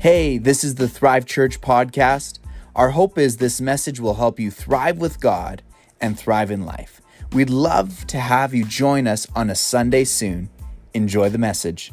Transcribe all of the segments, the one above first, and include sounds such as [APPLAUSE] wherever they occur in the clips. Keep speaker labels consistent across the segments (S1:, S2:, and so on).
S1: Hey, this is the Thrive Church podcast. Our hope is this message will help you thrive with God and thrive in life. We'd love to have you join us on a Sunday soon. Enjoy the message.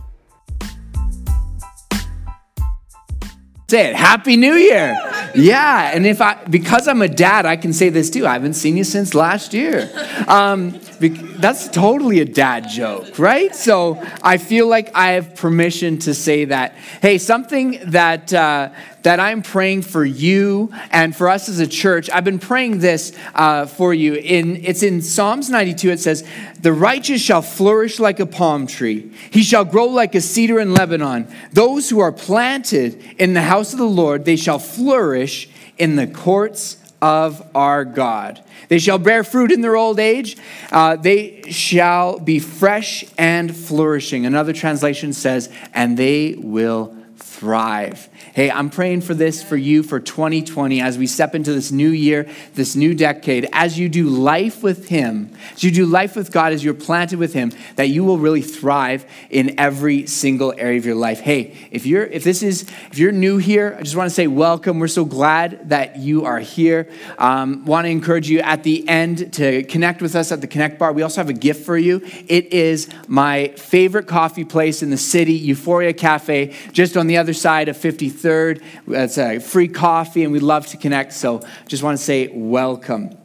S1: Say it. Happy New Year. Yeah. And if I, because I'm a dad, I can say this too. I haven't seen you since last year. Um, that's totally a dad joke, right? So I feel like I have permission to say that. Hey, something that, uh, that I'm praying for you and for us as a church. I've been praying this uh, for you. In it's in Psalms 92. It says, "The righteous shall flourish like a palm tree; he shall grow like a cedar in Lebanon. Those who are planted in the house of the Lord, they shall flourish in the courts of our God. They shall bear fruit in their old age. Uh, they shall be fresh and flourishing." Another translation says, "And they will." Thrive. Hey, I'm praying for this for you for 2020 as we step into this new year, this new decade. As you do life with Him, as you do life with God, as you're planted with Him, that you will really thrive in every single area of your life. Hey, if you're if this is if you're new here, I just want to say welcome. We're so glad that you are here. Um, want to encourage you at the end to connect with us at the Connect Bar. We also have a gift for you. It is my favorite coffee place in the city, Euphoria Cafe, just on the other side of 53rd. It's a free coffee, and we'd love to connect. So just want to say welcome.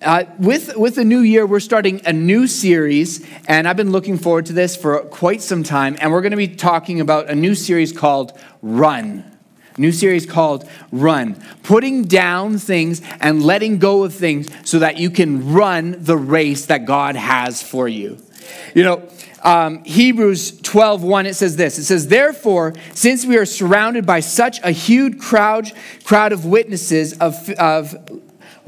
S1: Uh, with, with the new year, we're starting a new series, and I've been looking forward to this for quite some time. And we're going to be talking about a new series called Run. New series called Run. Putting down things and letting go of things so that you can run the race that God has for you. You know, um, Hebrews 12, 1, it says this. It says, Therefore, since we are surrounded by such a huge crowd, crowd of witnesses of, of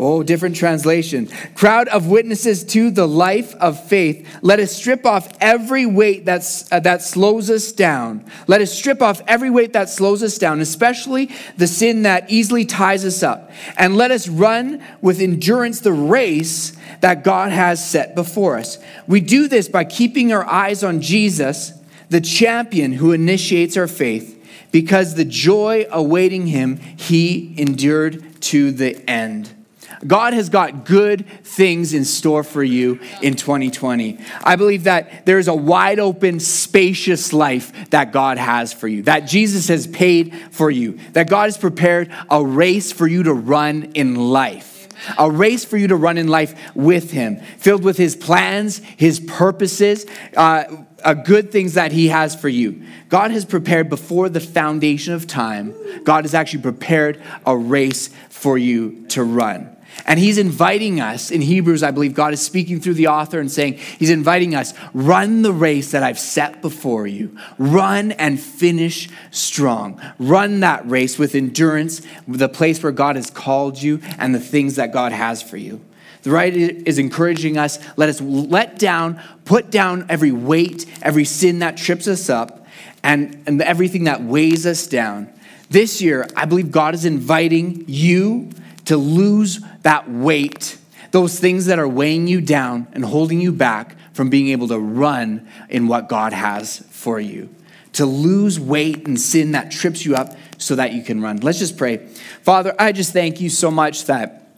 S1: Oh, different translation. Crowd of witnesses to the life of faith. Let us strip off every weight that's, uh, that slows us down. Let us strip off every weight that slows us down, especially the sin that easily ties us up. And let us run with endurance the race that God has set before us. We do this by keeping our eyes on Jesus, the champion who initiates our faith. Because the joy awaiting him, he endured to the end. God has got good things in store for you in 2020. I believe that there is a wide open, spacious life that God has for you, that Jesus has paid for you, that God has prepared a race for you to run in life a race for you to run in life with him, filled with his plans, his purposes, uh, uh, good things that he has for you. God has prepared before the foundation of time, God has actually prepared a race for you to run. And he's inviting us, in Hebrews, I believe God is speaking through the author and saying, He's inviting us, run the race that I've set before you. Run and finish strong. Run that race with endurance, the place where God has called you and the things that God has for you. The writer is encouraging us, let us let down, put down every weight, every sin that trips us up, and, and everything that weighs us down. This year, I believe God is inviting you to lose that weight, those things that are weighing you down and holding you back from being able to run in what God has for you. To lose weight and sin that trips you up so that you can run. Let's just pray. Father, I just thank you so much that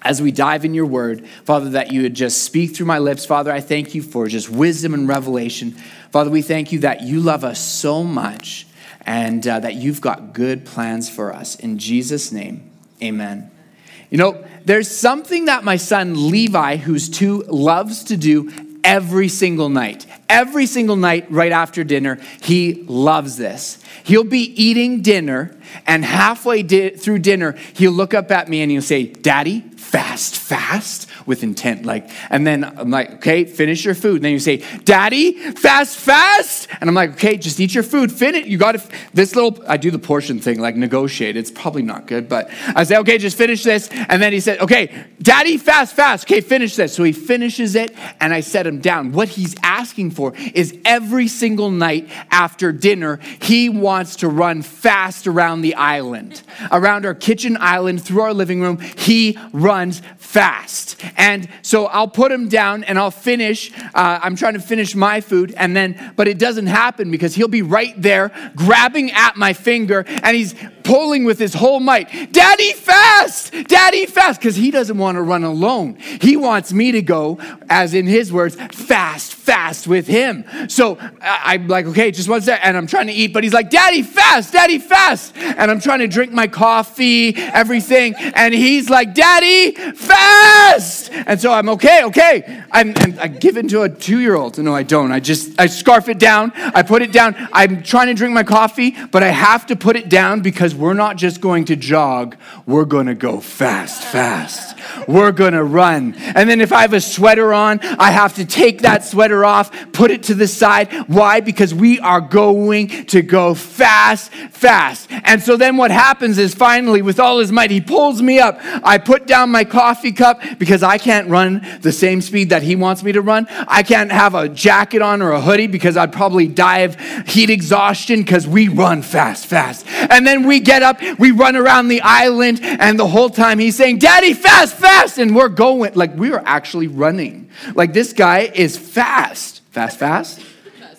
S1: as we dive in your word, Father, that you would just speak through my lips. Father, I thank you for just wisdom and revelation. Father, we thank you that you love us so much and uh, that you've got good plans for us. In Jesus' name, amen. You know, there's something that my son Levi, who's two, loves to do every single night. Every single night, right after dinner, he loves this. He'll be eating dinner, and halfway di- through dinner, he'll look up at me and he'll say, Daddy, fast, fast with intent. Like, and then I'm like, okay, finish your food. And then you say, Daddy, fast, fast. And I'm like, okay, just eat your food. Finish. You got to, this little, I do the portion thing, like negotiate. It's probably not good, but I say, okay, just finish this. And then he said, okay, Daddy, fast, fast. Okay, finish this. So he finishes it, and I set him down. What he's asking for is every single night after dinner, he wants to run fast around the island, around our kitchen island, through our living room. He runs fast. And so I'll put him down and I'll finish. Uh, I'm trying to finish my food. And then, but it doesn't happen because he'll be right there grabbing at my finger and he's pulling with his whole might. Daddy, fast! Daddy, fast! Because he doesn't want to run alone. He wants me to go, as in his words, fast, fast with him. So I'm like, okay, just one sec. And I'm trying to eat, but he's like, Daddy, fast, Daddy, fast. And I'm trying to drink my coffee, everything. And he's like, Daddy, fast. And so I'm okay, okay. I'm, and I give it to a two year old. No, I don't. I just, I scarf it down. I put it down. I'm trying to drink my coffee, but I have to put it down because we're not just going to jog, we're going to go fast, fast. We're going to run. And then if I have a sweater on, I have to take that sweater off, put it to the side. Why? Because we are going to go fast, fast. And so then what happens is finally, with all his might, he pulls me up. I put down my coffee cup because I can't run the same speed that he wants me to run. I can't have a jacket on or a hoodie because I'd probably die of heat exhaustion because we run fast, fast. And then we get up, we run around the island, and the whole time he's saying, Daddy, fast, fast. And we're going, like, we are actually running. Like, this guy is fast. Fast, fast?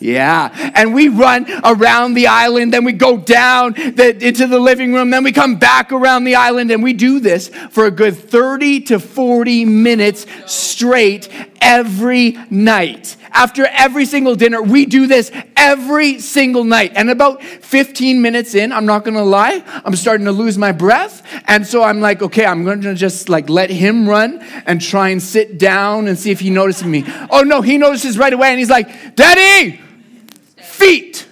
S1: Yeah. And we run around the island, then we go down the, into the living room, then we come back around the island, and we do this for a good 30 to 40 minutes straight every night. After every single dinner, we do this every single night. And about 15 minutes in, I'm not gonna lie, I'm starting to lose my breath. And so I'm like, okay, I'm gonna just like let him run and try and sit down and see if he notices me. Oh no, he notices right away and he's like, Daddy, feet.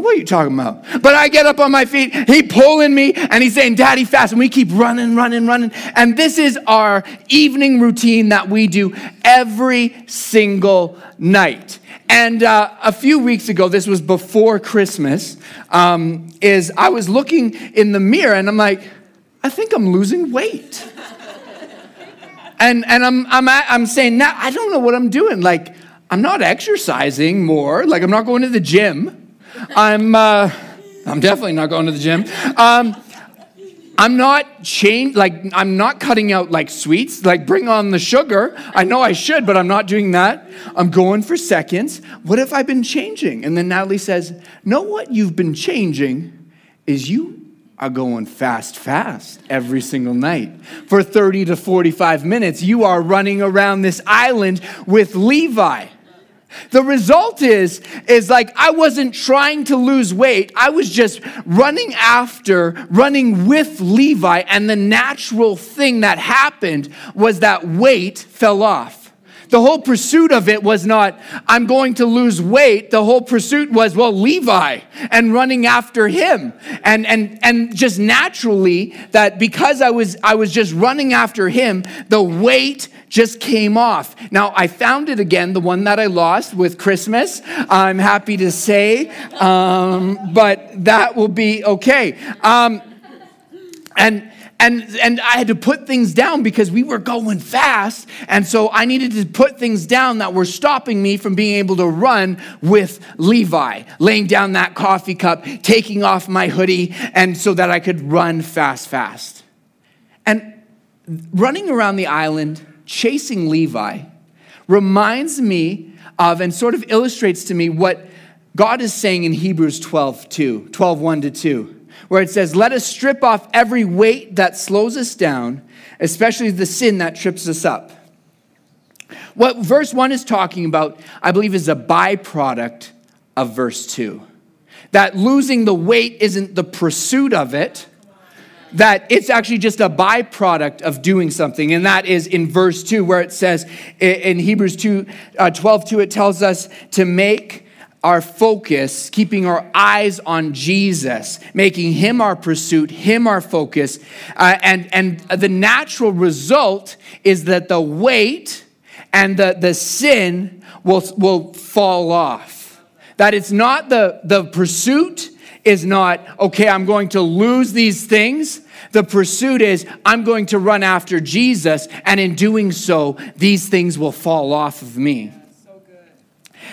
S1: What are you talking about? But I get up on my feet, he pulling me, and he's saying, Daddy, fast. And we keep running, running, running. And this is our evening routine that we do every single night. And uh, a few weeks ago, this was before Christmas, um, is I was looking in the mirror and I'm like, I think I'm losing weight. and and I'm, I'm, I'm saying, now I don't know what I'm doing. Like, I'm not exercising more. Like, I'm not going to the gym. I'm, uh, I'm definitely not going to the gym. Um, I'm not change like I'm not cutting out like sweets, like bring on the sugar. I know I should, but I'm not doing that. I'm going for seconds. What have I've been changing? And then Natalie says, "No, what you've been changing is you are going fast, fast every single night. For 30 to 45 minutes, you are running around this island with Levi. The result is, is like I wasn't trying to lose weight. I was just running after, running with Levi. And the natural thing that happened was that weight fell off. The whole pursuit of it was not, I'm going to lose weight. The whole pursuit was, well, Levi and running after him. And, and, and just naturally that because I was, I was just running after him, the weight just came off. Now, I found it again, the one that I lost with Christmas. I'm happy to say, um, but that will be okay. Um, and and and I had to put things down because we were going fast and so I needed to put things down that were stopping me from being able to run with Levi laying down that coffee cup taking off my hoodie and so that I could run fast fast and running around the island chasing Levi reminds me of and sort of illustrates to me what God is saying in Hebrews 12 2 12 1 to 2 where it says, Let us strip off every weight that slows us down, especially the sin that trips us up. What verse 1 is talking about, I believe, is a byproduct of verse 2. That losing the weight isn't the pursuit of it, that it's actually just a byproduct of doing something. And that is in verse 2, where it says in Hebrews 2 uh, 12 2, it tells us to make our focus, keeping our eyes on Jesus, making him our pursuit, him our focus. Uh, and, and the natural result is that the weight and the, the sin will, will fall off. That it's not the, the pursuit is not, okay, I'm going to lose these things. The pursuit is, I'm going to run after Jesus, and in doing so, these things will fall off of me.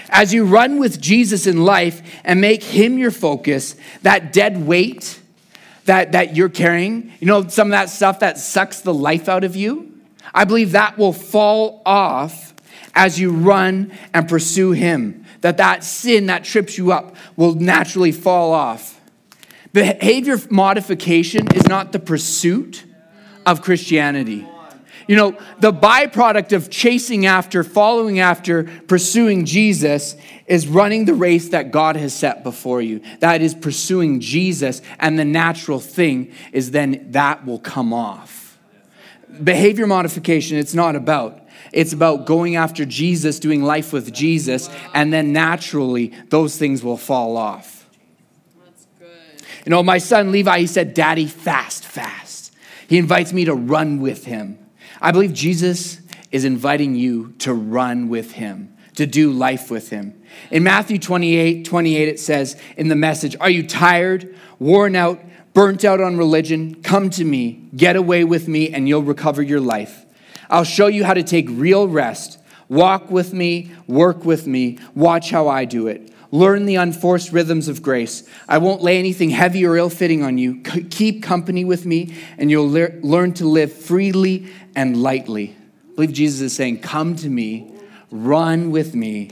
S1: As you run with Jesus in life and make him your focus, that dead weight, that, that you're carrying, you know, some of that stuff that sucks the life out of you, I believe that will fall off as you run and pursue Him. That that sin that trips you up will naturally fall off. Behavior modification is not the pursuit of Christianity. You know, the byproduct of chasing after, following after, pursuing Jesus is running the race that God has set before you. That is pursuing Jesus, and the natural thing is then that will come off. Behavior modification, it's not about. It's about going after Jesus, doing life with Jesus, and then naturally those things will fall off. You know, my son Levi, he said, Daddy, fast, fast. He invites me to run with him. I believe Jesus is inviting you to run with him, to do life with him. In Matthew 28 28, it says in the message, Are you tired, worn out, burnt out on religion? Come to me, get away with me, and you'll recover your life. I'll show you how to take real rest. Walk with me, work with me, watch how I do it. Learn the unforced rhythms of grace. I won't lay anything heavy or ill fitting on you. C- keep company with me, and you'll le- learn to live freely and lightly. I believe Jesus is saying, Come to me, run with me,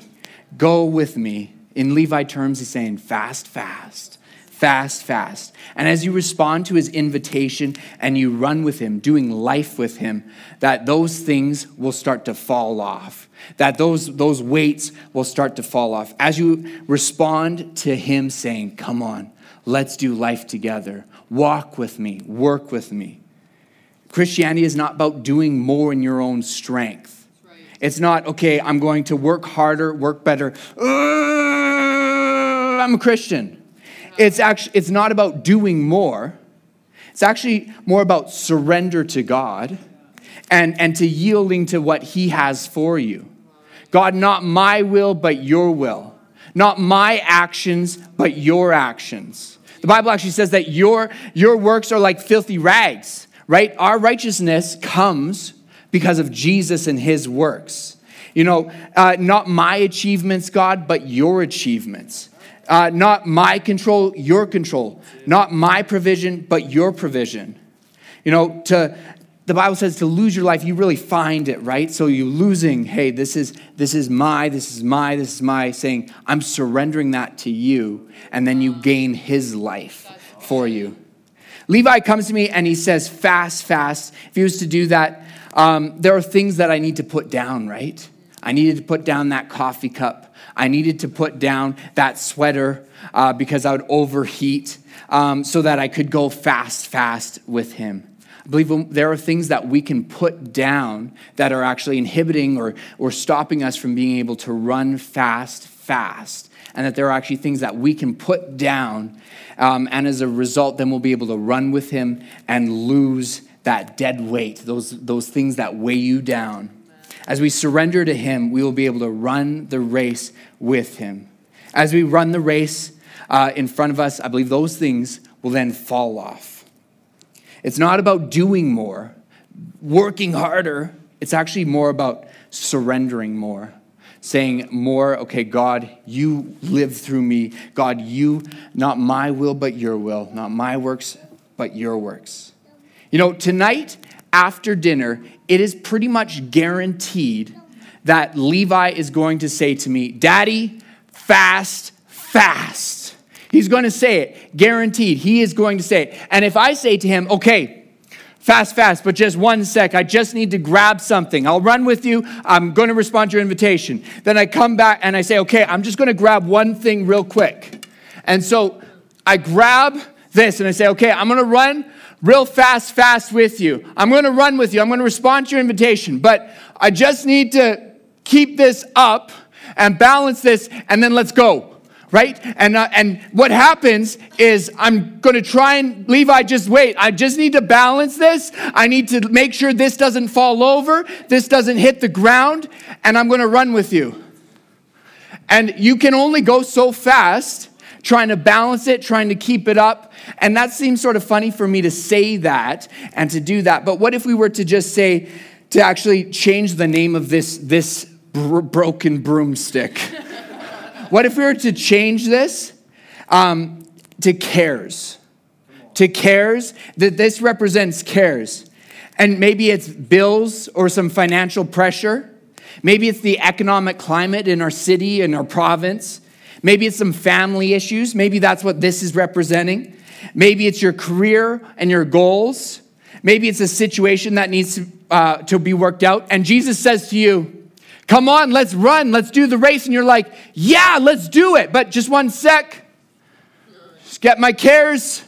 S1: go with me. In Levi terms, he's saying, Fast, fast, fast, fast. And as you respond to his invitation and you run with him, doing life with him, that those things will start to fall off that those, those weights will start to fall off. As you respond to Him saying, Come on, let's do life together, walk with me, work with me. Christianity is not about doing more in your own strength. Right. It's not, okay, I'm going to work harder, work better. Uh, I'm a Christian. It's actually it's not about doing more. It's actually more about surrender to God and, and to yielding to what He has for you. God, not my will, but your will. Not my actions, but your actions. The Bible actually says that your, your works are like filthy rags, right? Our righteousness comes because of Jesus and his works. You know, uh, not my achievements, God, but your achievements. Uh, not my control, your control. Not my provision, but your provision. You know, to, the Bible says to lose your life, you really find it, right? So you losing, hey, this is this is my, this is my, this is my, saying, I'm surrendering that to you, and then you gain his life for you. Levi comes to me and he says, fast, fast. If he was to do that, um, there are things that I need to put down, right? I needed to put down that coffee cup. I needed to put down that sweater uh, because I would overheat um, so that I could go fast, fast with him. I believe there are things that we can put down that are actually inhibiting or, or stopping us from being able to run fast, fast. And that there are actually things that we can put down. Um, and as a result, then we'll be able to run with Him and lose that dead weight, those, those things that weigh you down. As we surrender to Him, we will be able to run the race with Him. As we run the race uh, in front of us, I believe those things will then fall off. It's not about doing more, working harder. It's actually more about surrendering more, saying more, okay, God, you live through me. God, you, not my will, but your will, not my works, but your works. You know, tonight after dinner, it is pretty much guaranteed that Levi is going to say to me, Daddy, fast, fast. He's going to say it, guaranteed. He is going to say it. And if I say to him, okay, fast, fast, but just one sec, I just need to grab something. I'll run with you. I'm going to respond to your invitation. Then I come back and I say, okay, I'm just going to grab one thing real quick. And so I grab this and I say, okay, I'm going to run real fast, fast with you. I'm going to run with you. I'm going to respond to your invitation, but I just need to keep this up and balance this, and then let's go right? And, uh, and what happens is I'm going to try and, Levi, just wait. I just need to balance this. I need to make sure this doesn't fall over, this doesn't hit the ground, and I'm going to run with you. And you can only go so fast trying to balance it, trying to keep it up. And that seems sort of funny for me to say that and to do that. But what if we were to just say, to actually change the name of this, this br- broken broomstick? [LAUGHS] What if we were to change this um, to cares? to cares, that this represents cares. And maybe it's bills or some financial pressure. Maybe it's the economic climate in our city and our province. Maybe it's some family issues. Maybe that's what this is representing. Maybe it's your career and your goals. Maybe it's a situation that needs to, uh, to be worked out. And Jesus says to you, Come on, let's run, let's do the race. And you're like, Yeah, let's do it. But just one sec. Just get my cares.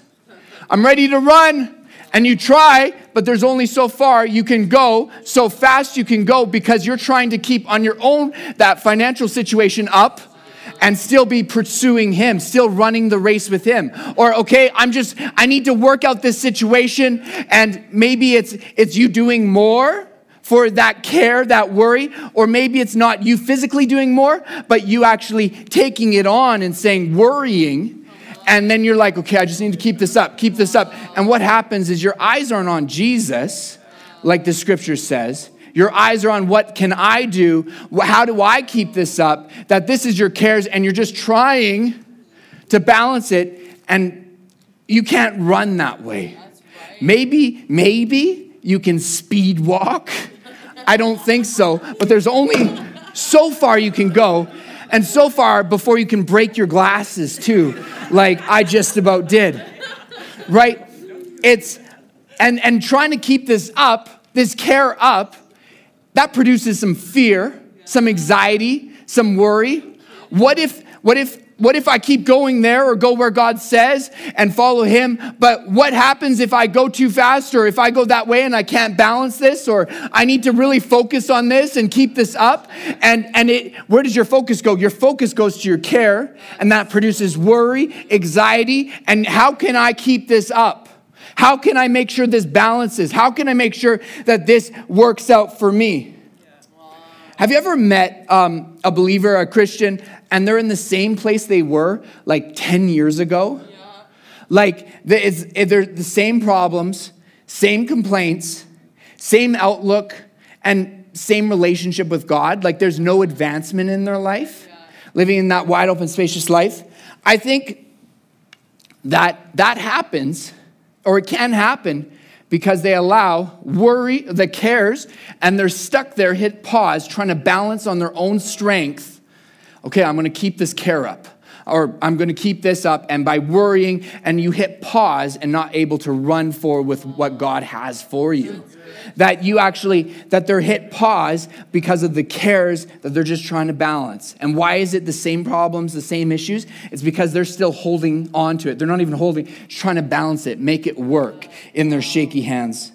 S1: I'm ready to run. And you try, but there's only so far you can go, so fast you can go because you're trying to keep on your own that financial situation up and still be pursuing him, still running the race with him. Or okay, I'm just I need to work out this situation and maybe it's it's you doing more for that care, that worry, or maybe it's not you physically doing more, but you actually taking it on and saying worrying and then you're like, okay, I just need to keep this up, keep this up. And what happens is your eyes aren't on Jesus, like the scripture says. Your eyes are on what can I do? How do I keep this up? That this is your cares, and you're just trying to balance it, and you can't run that way. Maybe, maybe you can speed walk. I don't think so, but there's only so far you can go, and so far before you can break your glasses, too, like I just about did. Right? It's, and, and trying to keep this up, this care up, that produces some fear, some anxiety, some worry. What if, what if, what if I keep going there or go where God says and follow Him? But what happens if I go too fast or if I go that way and I can't balance this or I need to really focus on this and keep this up? And, and it, where does your focus go? Your focus goes to your care and that produces worry, anxiety. And how can I keep this up? How can I make sure this balances? How can I make sure that this works out for me? Have you ever met um, a believer, a Christian, and they're in the same place they were like 10 years ago? Yeah. Like, it's, they're the same problems, same complaints, same outlook, and same relationship with God. Like, there's no advancement in their life, yeah. living in that wide open, spacious life. I think that that happens or it can happen because they allow worry, the cares, and they're stuck there, hit pause, trying to balance on their own strength. Okay, I'm gonna keep this care up or I'm going to keep this up. And by worrying, and you hit pause and not able to run forward with what God has for you. That you actually, that they're hit pause because of the cares that they're just trying to balance. And why is it the same problems, the same issues? It's because they're still holding on to it. They're not even holding, trying to balance it, make it work in their shaky hands.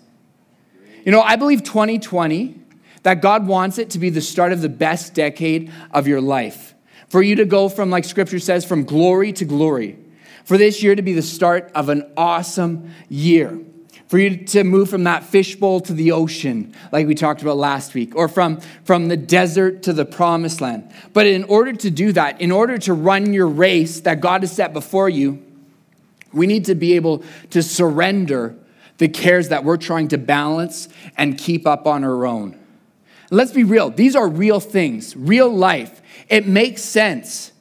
S1: You know, I believe 2020, that God wants it to be the start of the best decade of your life. For you to go from, like scripture says, from glory to glory. For this year to be the start of an awesome year. For you to move from that fishbowl to the ocean, like we talked about last week, or from, from the desert to the promised land. But in order to do that, in order to run your race that God has set before you, we need to be able to surrender the cares that we're trying to balance and keep up on our own. Let's be real, these are real things, real life. It makes sense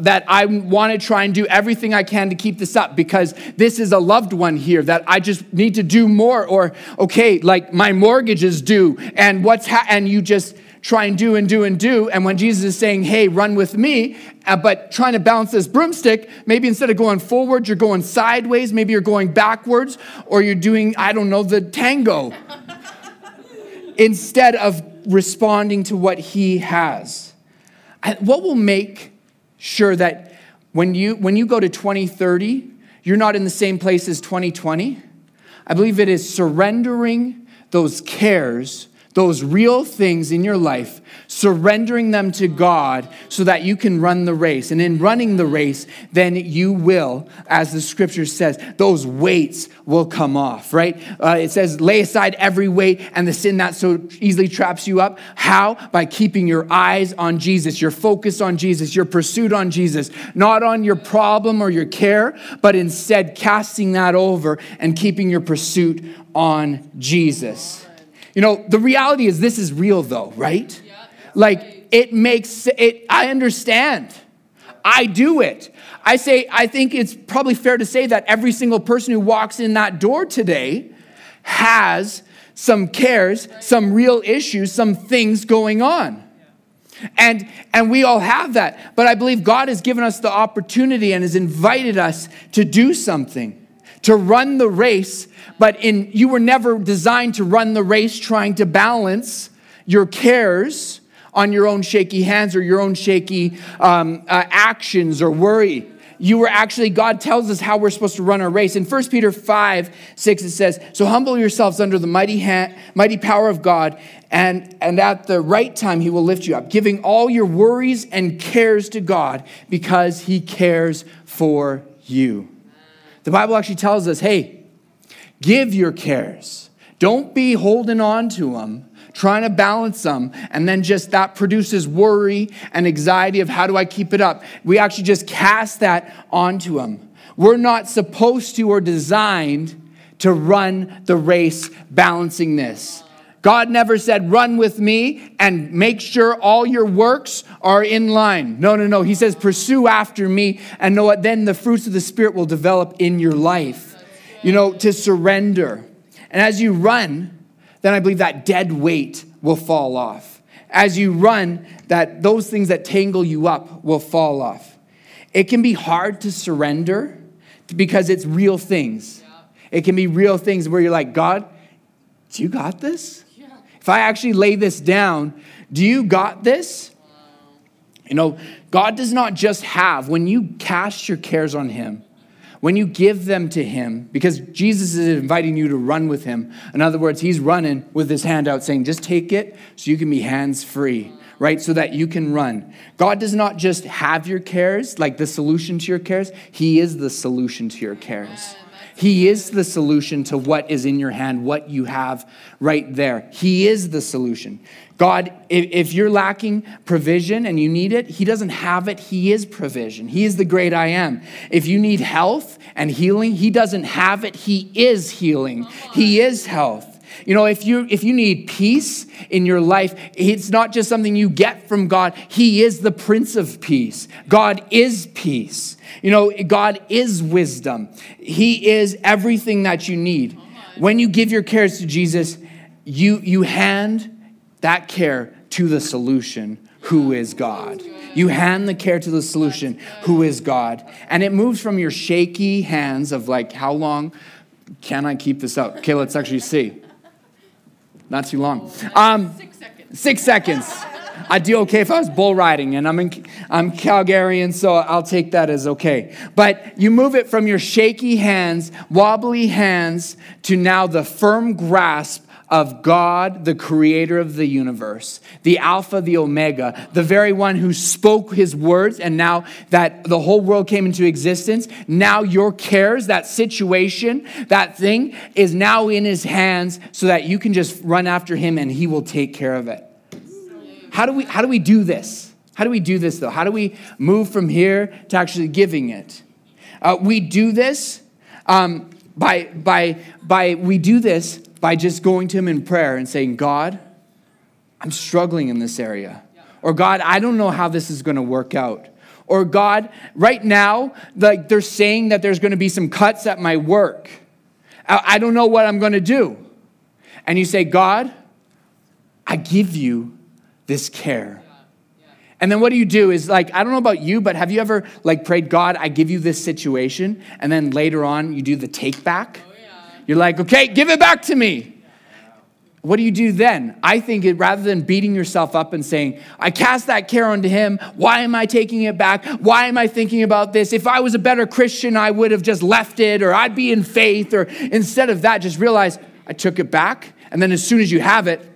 S1: that I want to try and do everything I can to keep this up because this is a loved one here that I just need to do more. Or, okay, like my mortgage is due, and what's ha- and you just try and do and do and do. And when Jesus is saying, hey, run with me, uh, but trying to balance this broomstick, maybe instead of going forward, you're going sideways, maybe you're going backwards, or you're doing, I don't know, the tango [LAUGHS] instead of responding to what he has. What will make sure that when you, when you go to 2030, you're not in the same place as 2020? I believe it is surrendering those cares those real things in your life, surrendering them to God so that you can run the race. And in running the race, then you will, as the scripture says, those weights will come off, right? Uh, it says, lay aside every weight and the sin that so easily traps you up. How? By keeping your eyes on Jesus, your focus on Jesus, your pursuit on Jesus, not on your problem or your care, but instead casting that over and keeping your pursuit on Jesus. You know, the reality is this is real though, right? Yeah, like it makes it I understand. I do it. I say, I think it's probably fair to say that every single person who walks in that door today has some cares, some real issues, some things going on. And, and we all have that. But I believe God has given us the opportunity and has invited us to do something, to run the race. But in, you were never designed to run the race trying to balance your cares on your own shaky hands or your own shaky um, uh, actions or worry you were actually, God tells us how we're supposed to run our race. In 1 Peter 5, 6, it says, So humble yourselves under the mighty, hand, mighty power of God, and, and at the right time he will lift you up, giving all your worries and cares to God because he cares for you. The Bible actually tells us, hey, give your cares. Don't be holding on to them trying to balance them, and then just that produces worry and anxiety of how do I keep it up. We actually just cast that onto them. We're not supposed to or designed to run the race balancing this. God never said, run with me and make sure all your works are in line. No, no, no. He says, pursue after me and know what? Then the fruits of the Spirit will develop in your life. You know, to surrender. And as you run, then I believe that dead weight will fall off. As you run, that those things that tangle you up will fall off. It can be hard to surrender because it's real things. It can be real things where you're like, God, do you got this? If I actually lay this down, do you got this? You know, God does not just have, when you cast your cares on Him, when you give them to him, because Jesus is inviting you to run with him. In other words, he's running with his hand out saying, just take it so you can be hands free, right? So that you can run. God does not just have your cares, like the solution to your cares, he is the solution to your cares. He is the solution to what is in your hand, what you have right there. He is the solution. God, if you're lacking provision and you need it, He doesn't have it. He is provision. He is the great I am. If you need health and healing, He doesn't have it. He is healing. He is health. You know, if you if you need peace in your life, it's not just something you get from God. He is the Prince of Peace. God is peace. You know, God is wisdom. He is everything that you need. When you give your cares to Jesus, you you hand that care to the solution, who is God. You hand the care to the solution, who is God. And it moves from your shaky hands of like, how long can I keep this up? Okay, let's actually see. Not too long. Um, six seconds. Six seconds. I'd do okay if I was bull riding, and I'm in, I'm Calgarian, so I'll take that as okay. But you move it from your shaky hands, wobbly hands, to now the firm grasp of God, the creator of the universe, the Alpha, the Omega, the very one who spoke his words, and now that the whole world came into existence, now your cares, that situation, that thing is now in his hands so that you can just run after him and he will take care of it. How do we, how do, we do this? How do we do this though? How do we move from here to actually giving it? Uh, we do this um, by, by, by, we do this by just going to Him in prayer and saying, God, I'm struggling in this area. Or God, I don't know how this is going to work out. Or God, right now, like they're saying that there's going to be some cuts at my work. I don't know what I'm going to do. And you say, God, I give you this care. And then what do you do is like, I don't know about you, but have you ever like prayed, God, I give you this situation, and then later on you do the take back? You're like, okay, give it back to me. What do you do then? I think it, rather than beating yourself up and saying, I cast that care onto him. Why am I taking it back? Why am I thinking about this? If I was a better Christian, I would have just left it or I'd be in faith. Or instead of that, just realize I took it back. And then as soon as you have it,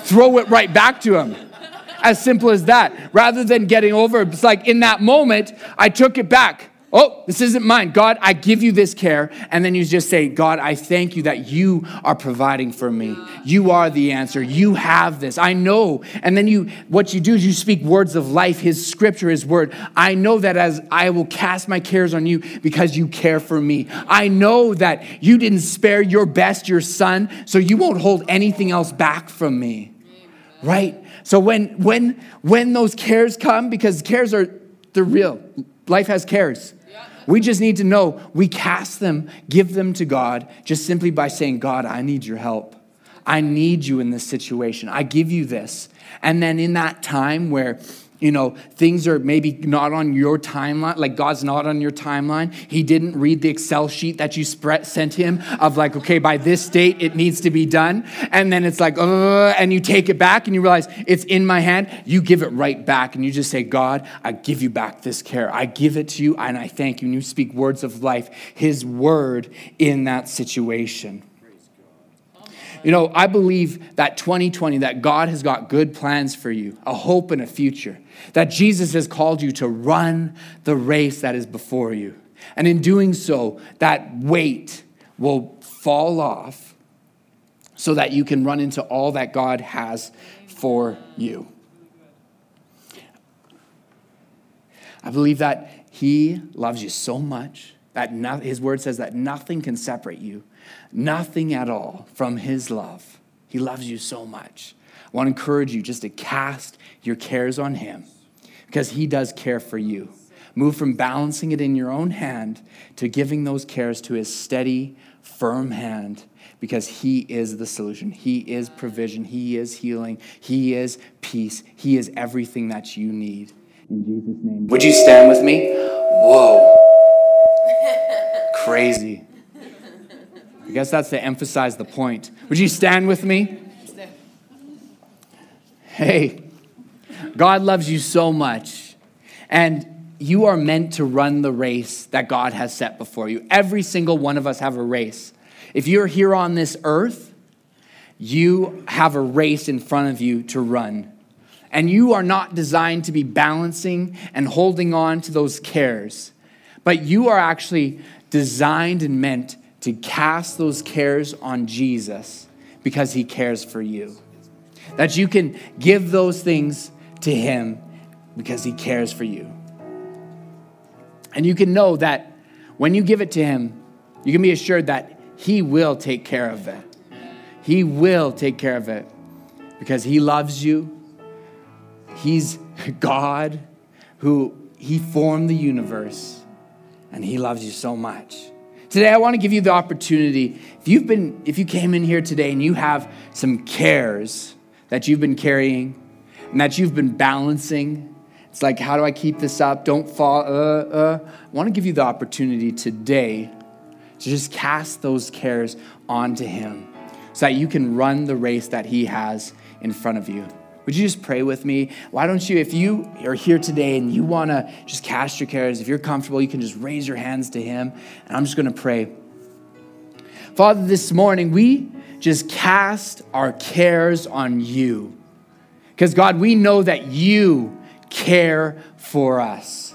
S1: throw it right back to him. As simple as that. Rather than getting over, it's like in that moment, I took it back. Oh, this isn't mine. God, I give you this care. And then you just say, God, I thank you that you are providing for me. You are the answer. You have this. I know. And then you, what you do is you speak words of life, His scripture, His word. I know that as I will cast my cares on you because you care for me. I know that you didn't spare your best, your son, so you won't hold anything else back from me. Right? So when, when, when those cares come, because cares are, they're real. Life has cares. We just need to know we cast them, give them to God, just simply by saying, God, I need your help. I need you in this situation. I give you this. And then in that time where you know, things are maybe not on your timeline, like God's not on your timeline. He didn't read the Excel sheet that you sent him of like, okay, by this date it needs to be done. And then it's like, uh, and you take it back and you realize it's in my hand. You give it right back and you just say, God, I give you back this care. I give it to you and I thank you. And you speak words of life, his word in that situation. You know, I believe that 2020, that God has got good plans for you, a hope and a future, that Jesus has called you to run the race that is before you. And in doing so, that weight will fall off so that you can run into all that God has for you. I believe that He loves you so much that no, His word says that nothing can separate you nothing at all from His love. He loves you so much. I want to encourage you just to cast your cares on Him because He does care for you. Move from balancing it in your own hand to giving those cares to His steady, firm hand because He is the solution. He is provision. He is healing. He is peace. He is everything that you need. In Jesus' name. Would you stand with me? Whoa. Crazy. I guess that's to emphasize the point. Would you stand with me? Hey, God loves you so much, and you are meant to run the race that God has set before you. Every single one of us have a race. If you're here on this earth, you have a race in front of you to run. And you are not designed to be balancing and holding on to those cares, but you are actually designed and meant to cast those cares on Jesus because he cares for you. That you can give those things to him because he cares for you. And you can know that when you give it to him, you can be assured that he will take care of it. He will take care of it because he loves you. He's [LAUGHS] God who he formed the universe and he loves you so much. Today, I want to give you the opportunity. If you've been, if you came in here today and you have some cares that you've been carrying and that you've been balancing, it's like, how do I keep this up? Don't fall. Uh, uh. I want to give you the opportunity today to just cast those cares onto Him so that you can run the race that He has in front of you. Would you just pray with me? Why don't you, if you are here today and you want to just cast your cares, if you're comfortable, you can just raise your hands to Him. And I'm just going to pray. Father, this morning we just cast our cares on you. Because, God, we know that you care for us.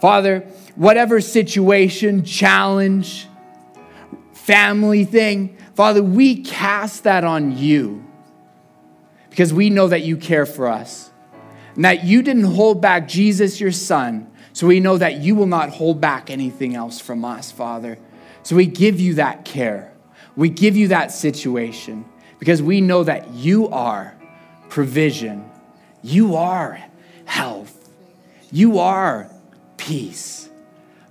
S1: Father, whatever situation, challenge, family thing, Father, we cast that on you because we know that you care for us and that you didn't hold back Jesus, your son. So we know that you will not hold back anything else from us, Father. So we give you that care. We give you that situation because we know that you are provision. You are health. You are peace.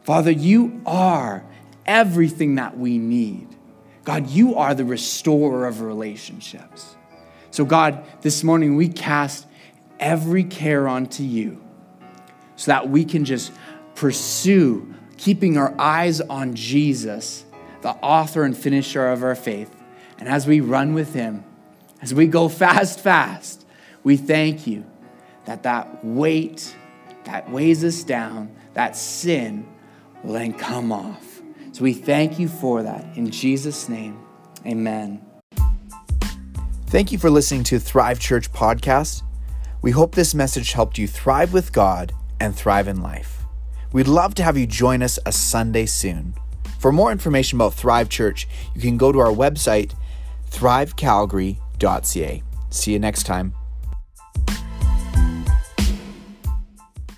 S1: Father, you are everything that we need. God, you are the restorer of relationships. So, God, this morning we cast every care onto you so that we can just pursue keeping our eyes on Jesus, the author and finisher of our faith. And as we run with him, as we go fast, fast, we thank you that that weight that weighs us down, that sin, will then come off. So we thank you for that. In Jesus' name, amen.
S2: Thank you for listening to Thrive Church podcast. We hope this message helped you thrive with God and thrive in life. We'd love to have you join us a Sunday soon. For more information about Thrive Church, you can go to our website, thrivecalgary.ca. See you next time.